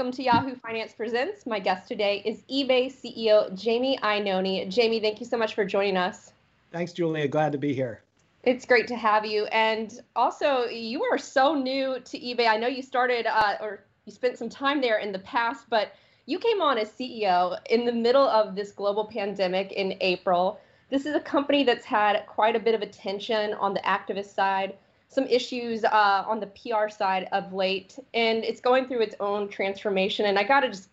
welcome to Yahoo Finance Presents. My guest today is eBay CEO Jamie Iannone. Jamie, thank you so much for joining us. Thanks, Julia. Glad to be here. It's great to have you. And also, you are so new to eBay. I know you started uh, or you spent some time there in the past, but you came on as CEO in the middle of this global pandemic in April. This is a company that's had quite a bit of attention on the activist side some issues uh, on the PR side of late, and it's going through its own transformation. And I got to just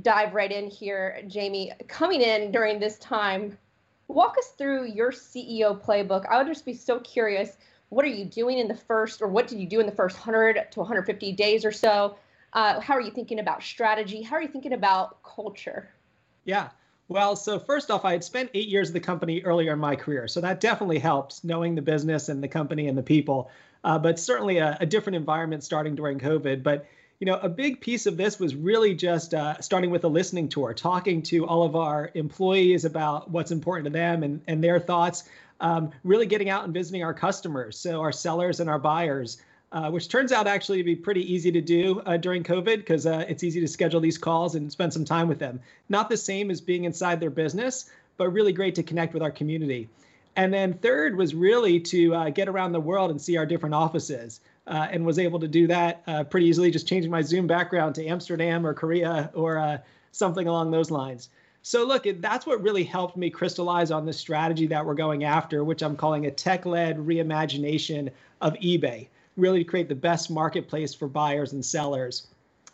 dive right in here, Jamie. Coming in during this time, walk us through your CEO playbook. I would just be so curious. What are you doing in the first, or what did you do in the first 100 to 150 days or so? Uh, how are you thinking about strategy? How are you thinking about culture? Yeah. Well, so first off, I had spent eight years at the company earlier in my career. So that definitely helped knowing the business and the company and the people. Uh, but certainly a, a, different environment starting during COVID. But you know, a big piece of this was really just uh, starting with a listening tour, talking to all of our employees about what's important to them and, and their thoughts, um, really getting out and visiting our customers, so our sellers and our buyers, uh, which turns out actually to be pretty easy to do uh, during COVID because uh, it's easy to schedule these calls and spend some time with them. Not the same as being inside their business, but really great to connect with our community. And then third was really to uh, get around the world and see our different offices. Uh, and was able to do that uh, pretty easily, just changing my Zoom background to Amsterdam or Korea or something along those lines. So look, that's what really helped me crystallize on the strategy that we're going after, which I'm calling a tech-led reimagination of eBay really to create the best marketplace for buyers and sellers.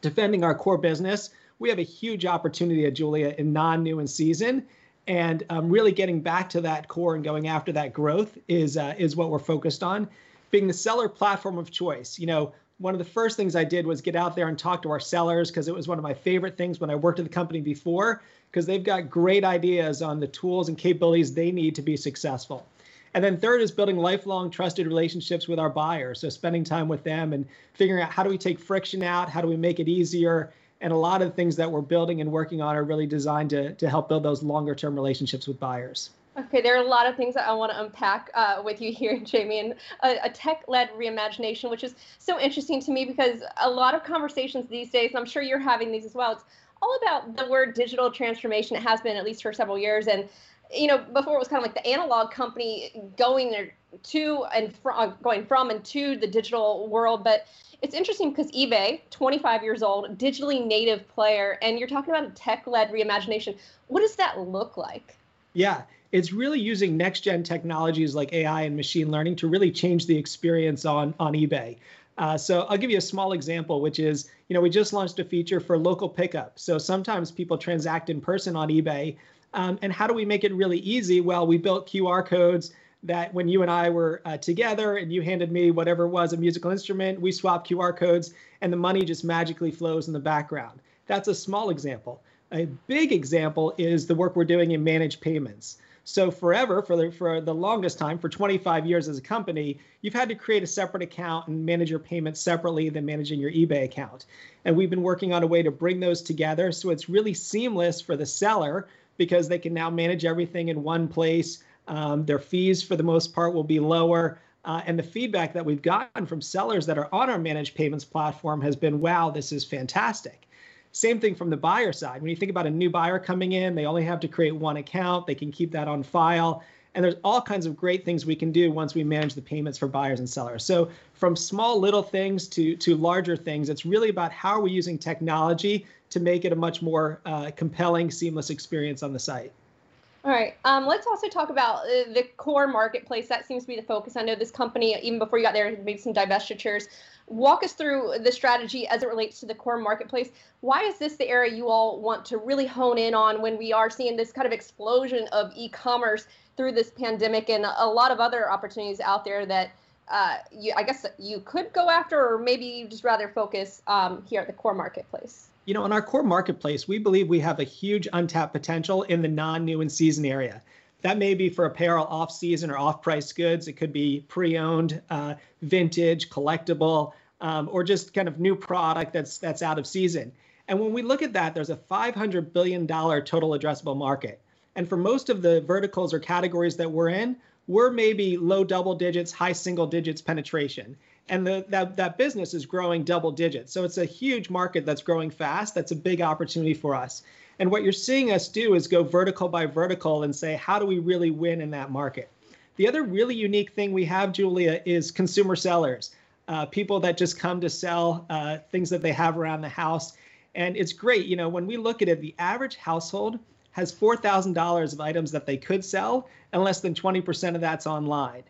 Defending our core business, we have a huge opportunity at Julia in non-new and season, and um, really getting back to that core and going after that growth is uh, is what we're focused on. Being the seller platform of choice, you know, one of the first things I did was get out there and talk to our sellers because it was one of my favorite things when I worked at the company before because they've got great ideas on the tools and capabilities they need to be successful. And then third is building lifelong trusted relationships with our buyers. So spending time with them and figuring out how do we take friction out? How do we make it easier? And a lot of the things that we're building and working on are really designed to, to help build those longer term relationships with buyers. Okay, there are a lot of things that I want to unpack uh, with you here, Jamie, and a, a tech-led reimagination, which is so interesting to me because a lot of conversations these days, and I'm sure you're having these as well. It's all about the word digital transformation. It has been at least for several years, and you know, before it was kind of like the analog company going there to and from, uh, going from and to the digital world. But it's interesting because eBay, 25 years old, digitally native player, and you're talking about a tech-led reimagination. What does that look like? Yeah, it's really using next gen technologies like AI and machine learning to really change the experience on on eBay. Uh, so I'll give you a small example, which is, you know, we just launched a feature for local pickup. So sometimes people transact in person on eBay, um, and how do we make it really easy? Well, we built QR codes that when you and I were uh, together and you handed me whatever was a musical instrument, we swap QR codes and the money just magically flows in the background. That's a small example. A big example is the work we're doing in managed payments. So forever, for the, for the longest time, for 25 years as a company, you've had to create a separate account and manage your payments separately than managing your eBay account. And we've been working on a way to bring those together so it's really seamless for the seller because they can now manage everything in one place. Um, their fees, for the most part, will be lower. Uh, and the feedback that we've gotten from sellers that are on our managed payments platform has been, wow, this is fantastic. Same thing from the buyer side. When you think about a new buyer coming in, they only have to create one account, they can keep that on file. And there's all kinds of great things we can do once we manage the payments for buyers and sellers. So from small little things to, to larger things, it's really about how are we using technology to make it a much more uh, compelling, seamless experience on the site. All right. Um, let's also talk about uh, the core marketplace. That seems to be the focus. I know this company, even before you got there, made some divestitures. Walk us through the strategy as it relates to the core marketplace. Why is this the area you all want to really hone in on when we are seeing this kind of explosion of e-commerce through this pandemic and a lot of other opportunities out there that uh, you, I guess you could go after, or maybe you just rather focus um, here at the core marketplace? You know, in our core marketplace, we believe we have a huge untapped potential in the non-new and season area. That may be for apparel off-season or off-price goods. It could be pre-owned, uh, vintage, collectible, um, or just kind of new product that's that's out of season. And when we look at that, there's a 500 billion dollar total addressable market. And for most of the verticals or categories that we're in, we're maybe low double digits, high single digits penetration. And the, that, that business is growing double digits. So it's a huge market that's growing fast. That's a big opportunity for us. And what you're seeing us do is go vertical by vertical and say, how do we really win in that market? The other really unique thing we have, Julia, is consumer sellers, uh, people that just come to sell uh, things that they have around the house. And it's great. You know, when we look at it, the average household has $4,000 of items that they could sell, and less than 20% of that's online.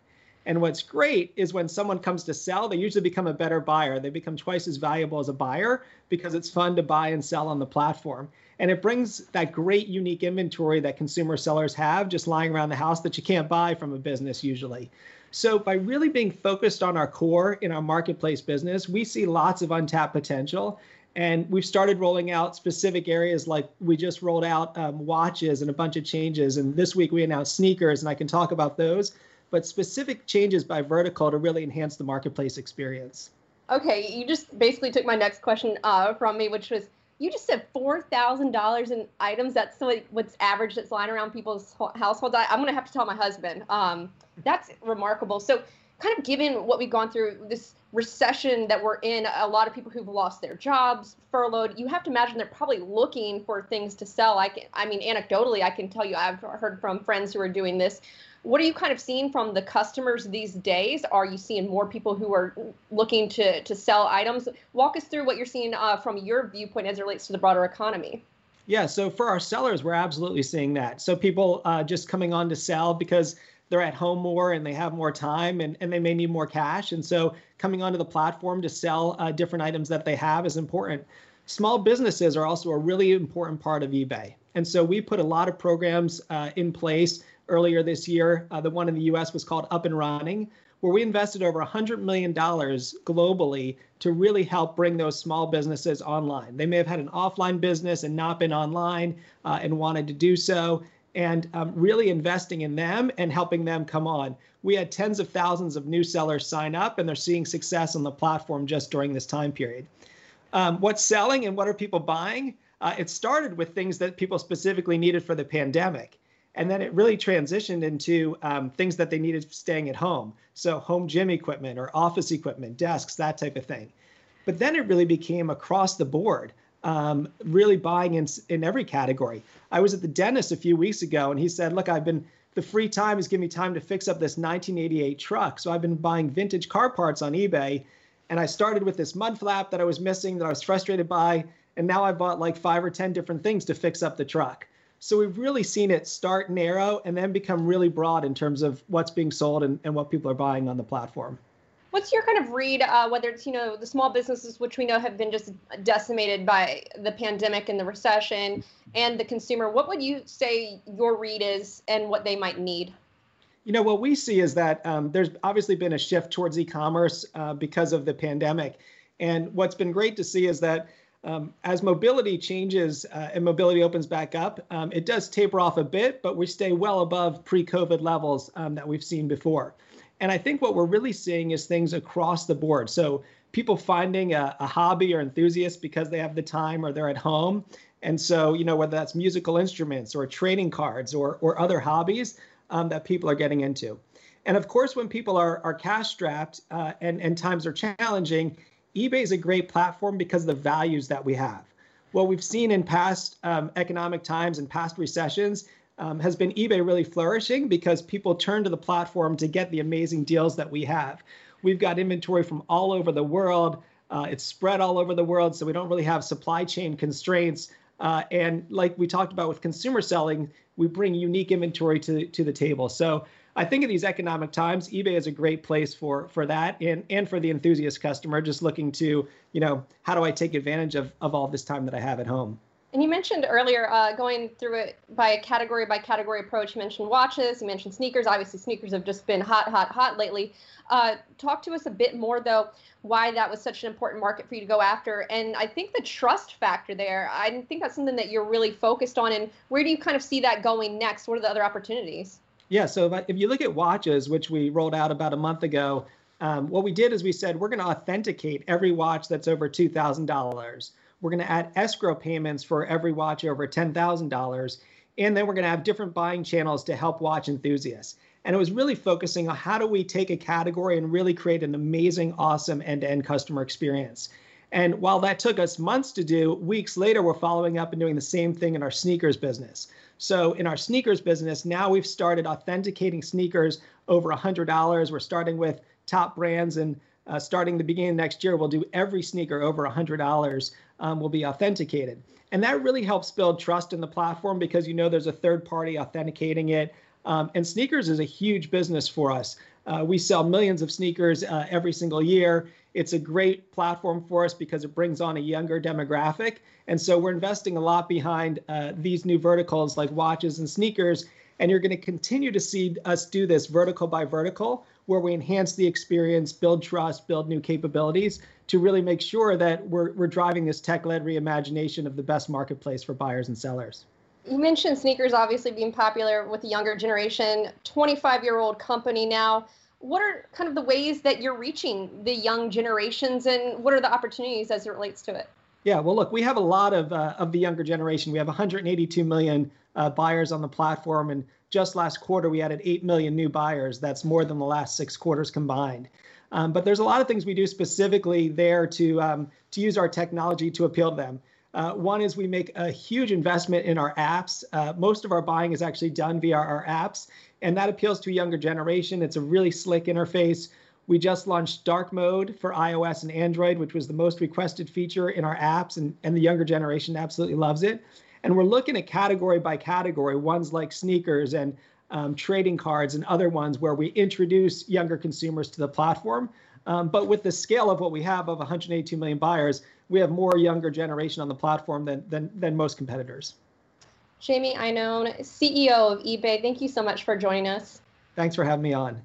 And what's great is when someone comes to sell, they usually become a better buyer. They become twice as valuable as a buyer because it's fun to buy and sell on the platform. And it brings that great unique inventory that consumer sellers have just lying around the house that you can't buy from a business usually. So by really being focused on our core in our marketplace business, we see lots of untapped potential. And we've started rolling out specific areas like we just rolled out um, watches and a bunch of changes. And this week we announced sneakers, and I can talk about those but specific changes by vertical to really enhance the marketplace experience. Okay, you just basically took my next question uh, from me, which was you just said four thousand dollars in items. That's what's average that's lying around people's households. I, am gonna have to tell my husband. Um, that's remarkable. So, kind of given what we've gone through, this recession that we're in, a lot of people who've lost their jobs, furloughed. You have to imagine they're probably looking for things to sell. I can, I mean, anecdotally, I can tell you, I've heard from friends who are doing this what are you kind of seeing from the customers these days? Are you seeing more people who are looking to to sell items? Walk us through what you're seeing uh, from your viewpoint as it relates to the broader economy. Yeah, so for our sellers, we're absolutely seeing that. So people uh, just coming on to sell because they're at home more and they have more time and, and they may need more cash. And so coming onto the platform to sell uh, different items that they have is important. Small businesses are also a really important part of eBay. And so we put a lot of programs uh, in place earlier this year. Uh, the one in the US was called Up and Running, where we invested over $100 million globally to really help bring those small businesses online. They may have had an offline business and not been online uh, and wanted to do so, and um, really investing in them and helping them come on. We had tens of thousands of new sellers sign up, and they're seeing success on the platform just during this time period. Um, what's selling and what are people buying? Uh, it started with things that people specifically needed for the pandemic. And then it really transitioned into um, things that they needed staying at home. So, home gym equipment or office equipment, desks, that type of thing. But then it really became across the board, um, really buying in, in every category. I was at the dentist a few weeks ago and he said, Look, I've been, the free time has given me time to fix up this 1988 truck. So, I've been buying vintage car parts on eBay. And I started with this mud flap that I was missing that I was frustrated by. And now I bought like five or 10 different things to fix up the truck. So we've really seen it start narrow and then become really broad in terms of what's being sold and, and what people are buying on the platform. What's your kind of read, uh, whether it's, you know, the small businesses, which we know have been just decimated by the pandemic and the recession, and the consumer? What would you say your read is and what they might need? You know, what we see is that um, there's obviously been a shift towards e commerce uh, because of the pandemic. And what's been great to see is that um, as mobility changes uh, and mobility opens back up, um, it does taper off a bit, but we stay well above pre COVID levels um, that we've seen before. And I think what we're really seeing is things across the board. So people finding a, a hobby or enthusiast because they have the time or they're at home. And so, you know, whether that's musical instruments or trading cards or, or other hobbies um, that people are getting into. And of course, when people are, are cash strapped uh, and, and times are challenging, eBay is a great platform because of the values that we have. What we've seen in past um, economic times and past recessions um, has been eBay really flourishing because people turn to the platform to get the amazing deals that we have. We've got inventory from all over the world. Uh, it's spread all over the world, so we don't really have supply chain constraints. Uh, and like we talked about with consumer selling, we bring unique inventory to, to the table. So I think in these economic times, eBay is a great place for for that and and for the enthusiast customer just looking to, you know, how do I take advantage of of all this time that I have at home. And you mentioned earlier uh, going through it by a category by category approach. You mentioned watches, you mentioned sneakers. Obviously, sneakers have just been hot, hot, hot lately. Uh, talk to us a bit more, though, why that was such an important market for you to go after. And I think the trust factor there, I think that's something that you're really focused on. And where do you kind of see that going next? What are the other opportunities? Yeah, so if, if you look at watches, which we rolled out about a month ago, um, what we did is we said we're going to authenticate every watch that's over $2,000. We're going to add escrow payments for every watch over $10,000. And then we're going to have different buying channels to help watch enthusiasts. And it was really focusing on how do we take a category and really create an amazing, awesome end to end customer experience. And while that took us months to do, weeks later, we're following up and doing the same thing in our sneakers business. So in our sneakers business, now we've started authenticating sneakers over $100. We're starting with top brands and uh, starting the beginning of next year, we'll do every sneaker over $100 um, will be authenticated. And that really helps build trust in the platform because you know there's a third party authenticating it. Um, and sneakers is a huge business for us. Uh, we sell millions of sneakers uh, every single year. It's a great platform for us because it brings on a younger demographic. And so we're investing a lot behind uh, these new verticals like watches and sneakers. And you're going to continue to see us do this vertical by vertical where we enhance the experience, build trust, build new capabilities to really make sure that we're, we're driving this tech led reimagination of the best marketplace for buyers and sellers. You mentioned sneakers obviously being popular with the younger generation, 25 year old company now. What are kind of the ways that you're reaching the young generations and what are the opportunities as it relates to it? Yeah, well, look, we have a lot of uh, of the younger generation. We have 182 million uh, buyers on the platform, and just last quarter, we added 8 million new buyers. That's more than the last six quarters combined. Um, but there's a lot of things we do specifically there to, um, to use our technology to appeal to them. Uh, one is we make a huge investment in our apps. Uh, most of our buying is actually done via our apps, and that appeals to a younger generation. It's a really slick interface. We just launched dark mode for iOS and Android, which was the most requested feature in our apps, and, and the younger generation absolutely loves it. And we're looking at category by category, ones like sneakers and um, trading cards and other ones where we introduce younger consumers to the platform. Um, but with the scale of what we have of 182 million buyers, we have more younger generation on the platform than, than, than most competitors. Jamie Iannone, CEO of eBay, thank you so much for joining us. Thanks for having me on.